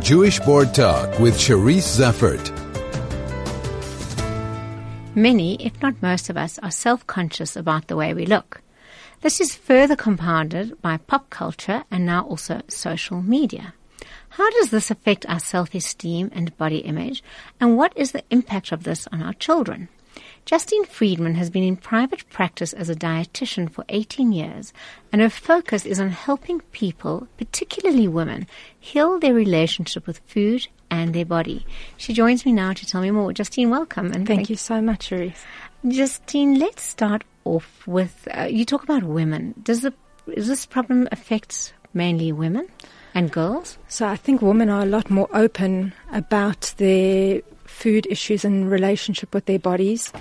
Jewish Board Talk with Cherise Zeffert. Many, if not most of us, are self-conscious about the way we look. This is further compounded by pop culture and now also social media. How does this affect our self-esteem and body image? And what is the impact of this on our children? Justine Friedman has been in private practice as a dietitian for 18 years, and her focus is on helping people, particularly women, heal their relationship with food and their body. She joins me now to tell me more. Justine, welcome. And thank, thank you so much, Cherise. Justine, let's start off with uh, you talk about women. Does the does this problem affect mainly women and girls? So I think women are a lot more open about their food issues and relationship with their bodies.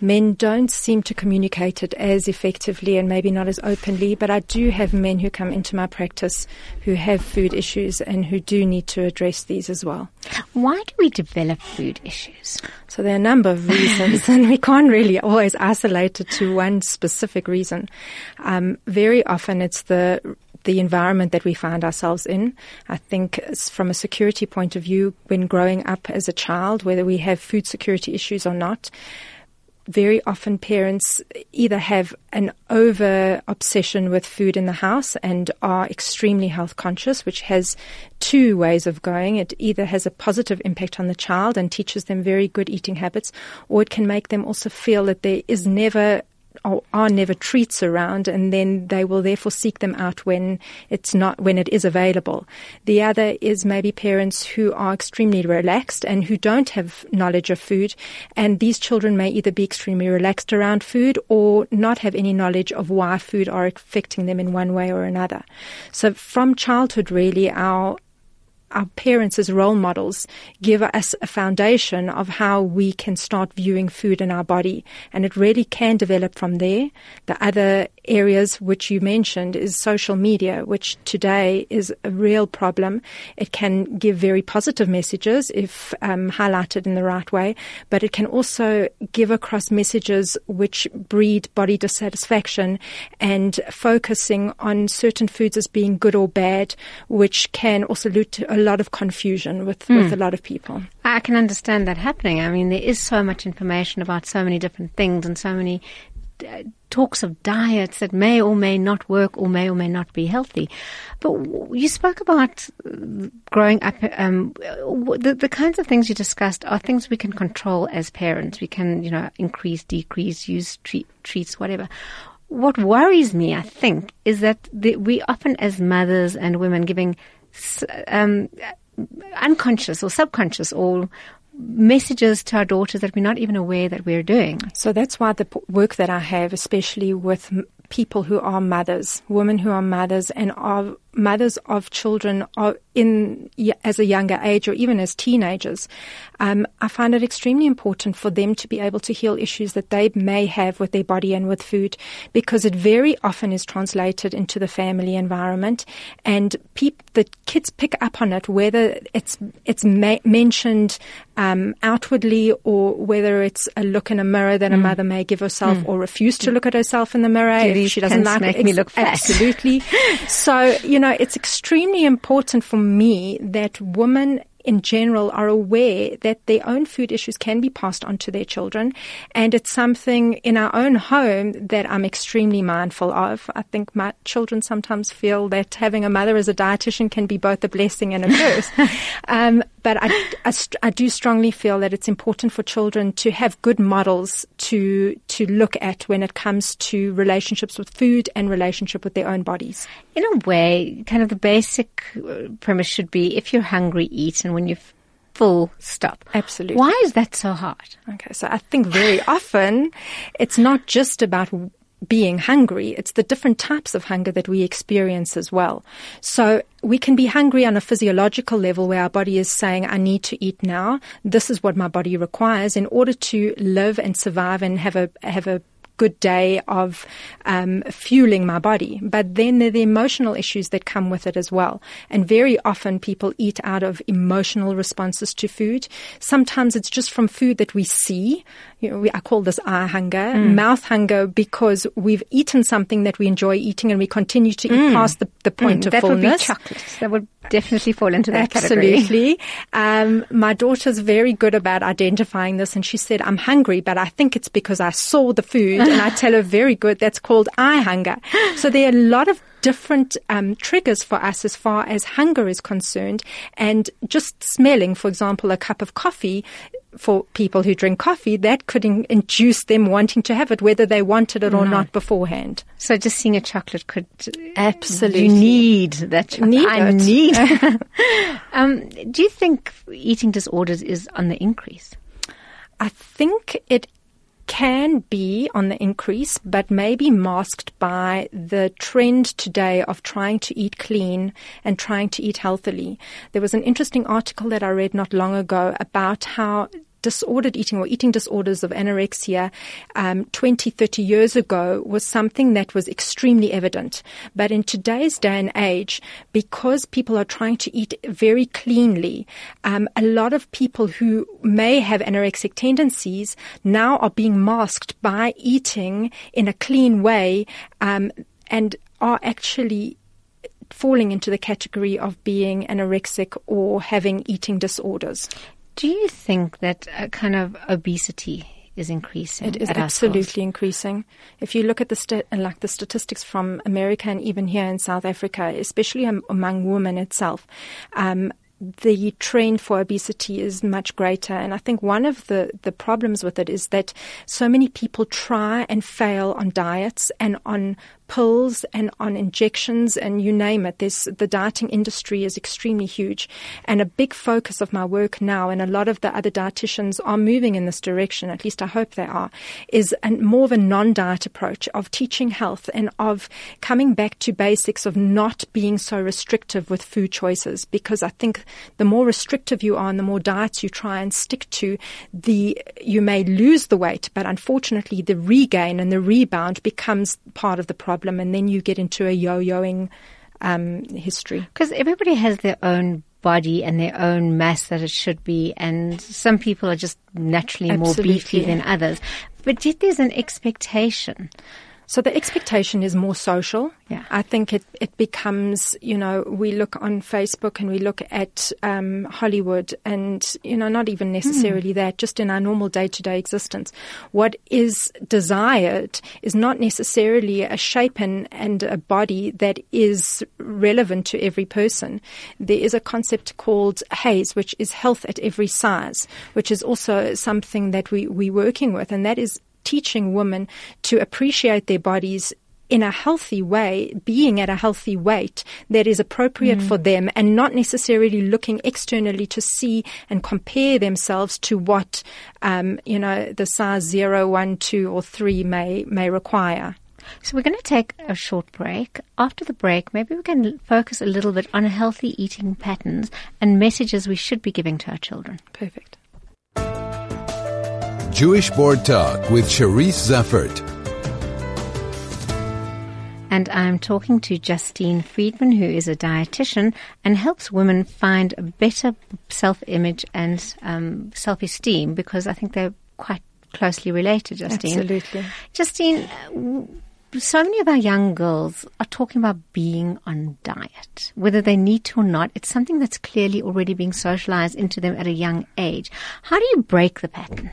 Men don't seem to communicate it as effectively and maybe not as openly, but I do have men who come into my practice who have food issues and who do need to address these as well. Why do we develop food issues? So there are a number of reasons, and we can't really always isolate it to one specific reason. Um, very often it's the the environment that we find ourselves in. I think from a security point of view, when growing up as a child, whether we have food security issues or not, very often parents either have an over obsession with food in the house and are extremely health conscious, which has two ways of going. It either has a positive impact on the child and teaches them very good eating habits, or it can make them also feel that there is never are never treats around and then they will therefore seek them out when it's not when it is available. The other is maybe parents who are extremely relaxed and who don't have knowledge of food and these children may either be extremely relaxed around food or not have any knowledge of why food are affecting them in one way or another. So from childhood really our our parents as role models give us a foundation of how we can start viewing food in our body. And it really can develop from there. The other areas which you mentioned is social media, which today is a real problem. It can give very positive messages if um, highlighted in the right way, but it can also give across messages which breed body dissatisfaction and focusing on certain foods as being good or bad, which can also lead to a lot of confusion with, mm. with a lot of people. I can understand that happening. I mean, there is so much information about so many different things and so many talks of diets that may or may not work or may or may not be healthy. But you spoke about uh, growing up. Um, the, the kinds of things you discussed are things we can control as parents. We can, you know, increase, decrease, use treat, treats, whatever what worries me, I think, is that the, we often, as mothers and women, giving um, unconscious or subconscious or messages to our daughters that we're not even aware that we're doing. So that's why the work that I have, especially with people who are mothers, women who are mothers and are mothers of children are in as a younger age or even as teenagers, um, I find it extremely important for them to be able to heal issues that they may have with their body and with food, because it very often is translated into the family environment, and peop- the kids pick up on it whether it's it's ma- mentioned um, outwardly or whether it's a look in a mirror that mm. a mother may give herself mm. or refuse to look at herself in the mirror if she doesn't like make it. me look fat. Absolutely. so you know, it's extremely important for me that women in general are aware that their own food issues can be passed on to their children. And it's something in our own home that I'm extremely mindful of. I think my children sometimes feel that having a mother as a dietitian can be both a blessing and a curse. um, but I, I, I, do strongly feel that it's important for children to have good models to to look at when it comes to relationships with food and relationship with their own bodies. In a way, kind of the basic uh, premise should be: if you're hungry, eat, and when you're full, stop. Absolutely. Why is that so hard? Okay, so I think very often it's not just about being hungry. It's the different types of hunger that we experience as well. So we can be hungry on a physiological level where our body is saying, I need to eat now. This is what my body requires in order to live and survive and have a, have a good day of um, fueling my body. But then there are the emotional issues that come with it as well. And very often people eat out of emotional responses to food. Sometimes it's just from food that we see. You know, we, I call this eye hunger, mm. mouth hunger, because we've eaten something that we enjoy eating and we continue to mm. eat past the, the point mm, of that fullness. That would be chocolate. That would definitely fall into that category. Absolutely. Um, my daughter's very good about identifying this, and she said, "I'm hungry, but I think it's because I saw the food." And I tell her, "Very good. That's called eye hunger." So there are a lot of different um, triggers for us as far as hunger is concerned, and just smelling, for example, a cup of coffee for people who drink coffee, that could in- induce them wanting to have it, whether they wanted it or not beforehand. So just seeing a chocolate could absolutely you need that. Chocolate. Need I it. need. um, do you think eating disorders is on the increase? I think it can be on the increase, but may be masked by the trend today of trying to eat clean and trying to eat healthily. There was an interesting article that I read not long ago about how disordered eating or eating disorders of anorexia um, 20, 30 years ago was something that was extremely evident. But in today's day and age, because people are trying to eat very cleanly, um, a lot of people who may have anorexic tendencies now are being masked by eating in a clean way um, and are actually falling into the category of being anorexic or having eating disorders. Do you think that kind of obesity is increasing? It is absolutely increasing. If you look at the st- like the statistics from America and even here in South Africa, especially among women itself, um, the trend for obesity is much greater. And I think one of the, the problems with it is that so many people try and fail on diets and on pills and on injections and you name it. There's, the dieting industry is extremely huge. And a big focus of my work now, and a lot of the other dietitians are moving in this direction, at least I hope they are, is an, more of a non-diet approach of teaching health and of coming back to basics of not being so restrictive with food choices. Because I think the more restrictive you are and the more diets you try and stick to, the, you may lose the weight, but unfortunately the regain and the rebound becomes part of the problem problem, and then you get into a yo-yoing um, history. Because everybody has their own body and their own mass that it should be, and some people are just naturally Absolutely. more beefy than others. But yet there's an expectation. So the expectation is more social. Yeah. I think it, it becomes, you know, we look on Facebook and we look at um, Hollywood and, you know, not even necessarily mm. that, just in our normal day to day existence. What is desired is not necessarily a shape and, and a body that is relevant to every person. There is a concept called HAES, which is health at every size, which is also something that we, we're working with. And that is teaching women to appreciate their bodies in a healthy way, being at a healthy weight that is appropriate mm. for them and not necessarily looking externally to see and compare themselves to what, um, you know, the size zero, one, two, or three may, may require. So we're going to take a short break. After the break, maybe we can focus a little bit on healthy eating patterns and messages we should be giving to our children. Perfect. Jewish Board Talk with Cherise Zeffert. And I'm talking to Justine Friedman, who is a dietitian and helps women find a better self-image and um, self-esteem because I think they're quite closely related, Justine. Absolutely. Justine, so many of our young girls are talking about being on diet, whether they need to or not. It's something that's clearly already being socialized into them at a young age. How do you break the pattern?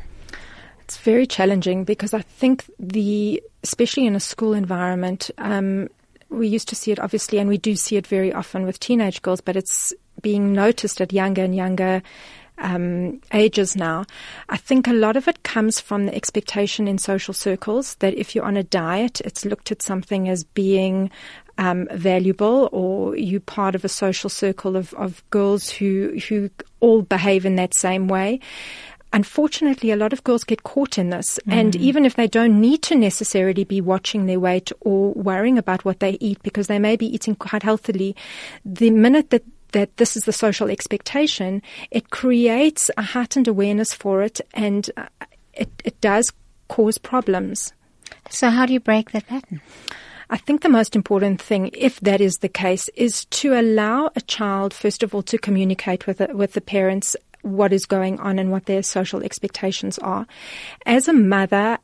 It's very challenging because I think the, especially in a school environment, um, we used to see it obviously, and we do see it very often with teenage girls, but it's being noticed at younger and younger um, ages now. I think a lot of it comes from the expectation in social circles that if you're on a diet, it's looked at something as being um, valuable, or you're part of a social circle of, of girls who who all behave in that same way unfortunately, a lot of girls get caught in this. Mm. And even if they don't need to necessarily be watching their weight or worrying about what they eat because they may be eating quite healthily, the minute that that this is the social expectation, it creates a heightened awareness for it and uh, it, it does cause problems. So, how do you break that pattern? I think the most important thing, if that is the case, is to allow a child, first of all, to communicate with the, with the parents what is going on and what their social expectations are. As a mother,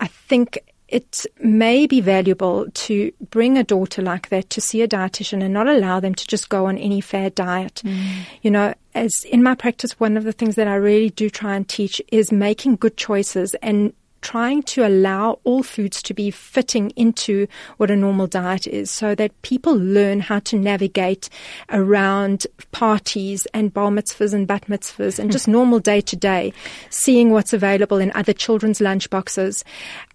I think it may be valuable to bring a daughter like that to see a dietitian and not allow them to just go on any fad diet. Mm. You know, as in my practice, one of the things that I really do try and teach is making good choices and trying to allow all foods to be fitting into what a normal diet is so that people learn how to navigate around parties and bar mitzvahs and bat mitzvahs and just normal day to day, seeing what's available in other children's lunch boxes.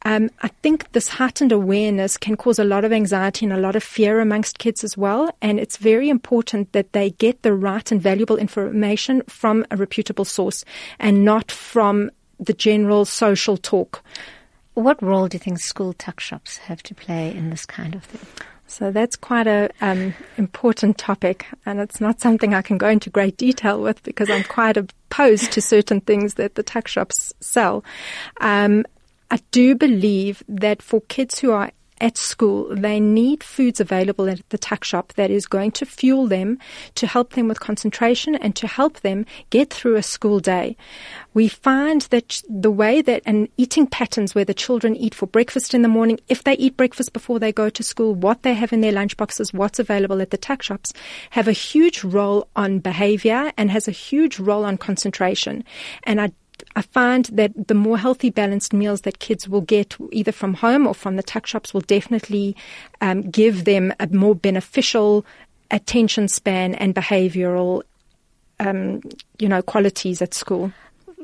Um, I think this heightened awareness can cause a lot of anxiety and a lot of fear amongst kids as well. And it's very important that they get the right and valuable information from a reputable source and not from the general social talk. What role do you think school tuck shops have to play in this kind of thing? So that's quite a um, important topic, and it's not something I can go into great detail with because I'm quite opposed to certain things that the tuck shops sell. Um, I do believe that for kids who are at school, they need foods available at the tuck shop that is going to fuel them, to help them with concentration, and to help them get through a school day. We find that the way that and eating patterns where the children eat for breakfast in the morning, if they eat breakfast before they go to school, what they have in their lunchboxes, what's available at the tuck shops, have a huge role on behavior and has a huge role on concentration. And I I find that the more healthy, balanced meals that kids will get either from home or from the tuck shops will definitely um, give them a more beneficial attention span and behavioral, um, you know, qualities at school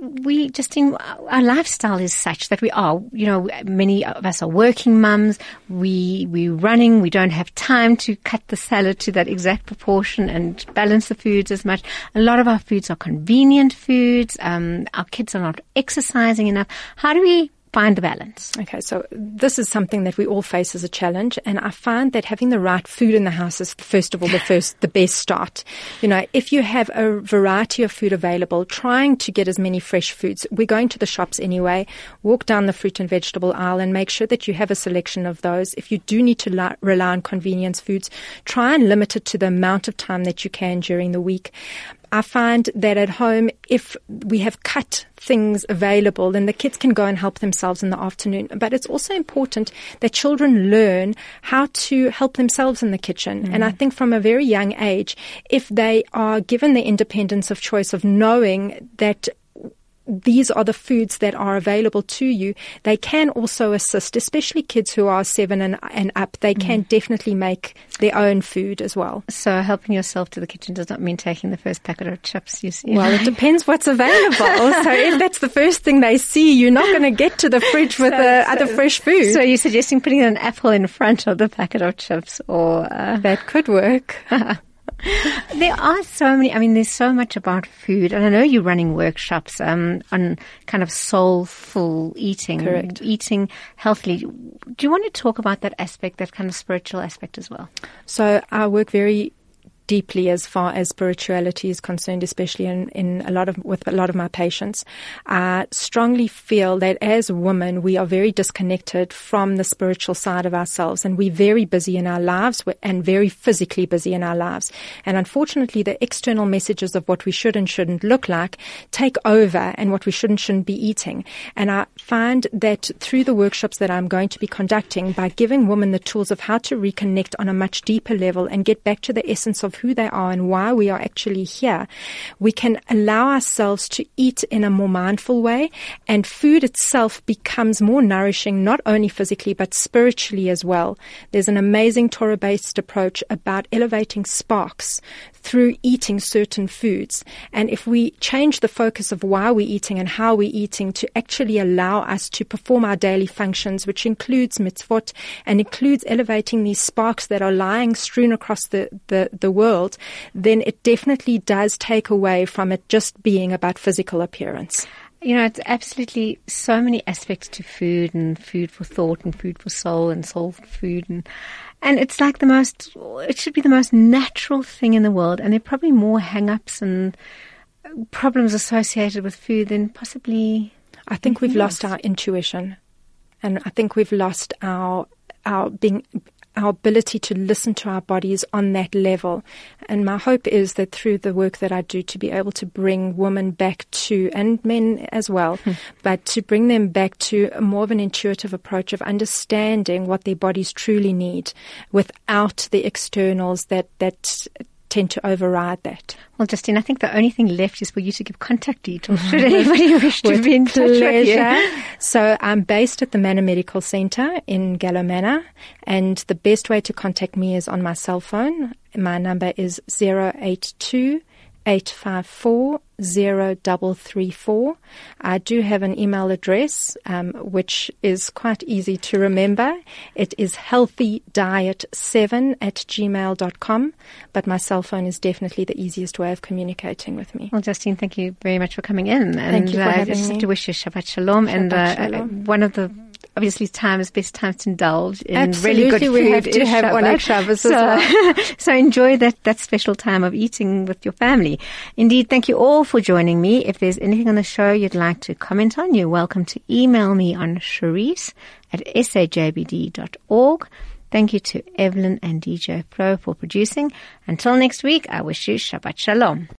we just in our lifestyle is such that we are, you know, many of us are working mums. We we're running. We don't have time to cut the salad to that exact proportion and balance the foods as much. A lot of our foods are convenient foods. Um, our kids are not exercising enough. How do we find the balance? Okay, so this is something that we all face as a challenge, and I find that having the right food in the house is first of all the first, the best start. You know, if you have a variety of food available, trying to get as many fresh foods. We're going to the shops anyway. Walk down the fruit and vegetable aisle and make sure that you have a selection of those. If you do need to li- rely on convenience foods, try and limit it to the amount of time that you can during the week. I find that at home, if we have cut things available, then the kids can go and help themselves in the afternoon. But it's also important that children learn how to help themselves in the kitchen. Mm. And I think from a very young age, if they are given the independence of choice of knowing that these are the foods that are available to you. They can also assist, especially kids who are seven and, and up. They mm. can definitely make their own food as well. So helping yourself to the kitchen does not mean taking the first packet of chips. You see. Well, it depends what's available. so if that's the first thing they see, you're not going to get to the fridge with so, the so, other fresh food. So you're suggesting putting an apple in front of the packet of chips, or uh, that could work. there are so many. I mean, there's so much about food, and I know you're running workshops um, on kind of soulful eating, Correct. eating healthily. Do you want to talk about that aspect, that kind of spiritual aspect as well? So I work very deeply as far as spirituality is concerned, especially in, in a lot of with a lot of my patients. I strongly feel that as women, we are very disconnected from the spiritual side of ourselves, and we're very busy in our lives and very physically busy in our lives. And unfortunately, the external messages of what we should and shouldn't look like take over, and what we should and shouldn't be eating. And I find that through the workshops that I'm going to be conducting, by giving women the tools of how to reconnect on a much deeper level and get back to the essence of who they are and why we are actually here, we can allow ourselves to eat in a more mindful way and food itself becomes more nourishing, not only physically, but spiritually as well. There's an amazing Torah based approach about elevating sparks through eating certain foods. And if we change the focus of why we're eating and how we're eating to actually allow us to perform our daily functions, which includes mitzvot and includes elevating these sparks that are lying strewn across the, the, the world, then it definitely does take away from it just being about physical appearance. You know, it's absolutely so many aspects to food and food for thought and food for soul and soul food and and it's like the most it should be the most natural thing in the world and there are probably more hang-ups and problems associated with food than possibly I think we've else. lost our intuition and I think we've lost our our being our ability to listen to our bodies on that level. And my hope is that through the work that I do to be able to bring women back to, and men as well, hmm. but to bring them back to more of an intuitive approach of understanding what their bodies truly need without the externals that, that tend to override that. Well, Justine, I think the only thing left is for you to give contact details mm-hmm. should anybody wish to be in touch with you. So I'm based at the Manor Medical Centre in Gallo Manor, and the best way to contact me is on my cell phone. My number is 082 854 0334. I do have an email address, um, which is quite easy to remember. It is healthydiet7 at gmail.com, but my cell phone is definitely the easiest way of communicating with me. Well, Justine, thank you very much for coming in. And, thank you for uh, having just me. to wish you Shabbat Shalom. Shabbat and uh, shalom. one of the obviously time is best time to indulge in Absolutely, really good food. we have to have Shabbat. Shabbos so, well. so enjoy that, that special time of eating with your family. Indeed, thank you all for joining me. If there's anything on the show you'd like to comment on, you're welcome to email me on Cherise at sajbd.org. Thank you to Evelyn and DJ Pro for producing. Until next week, I wish you Shabbat Shalom.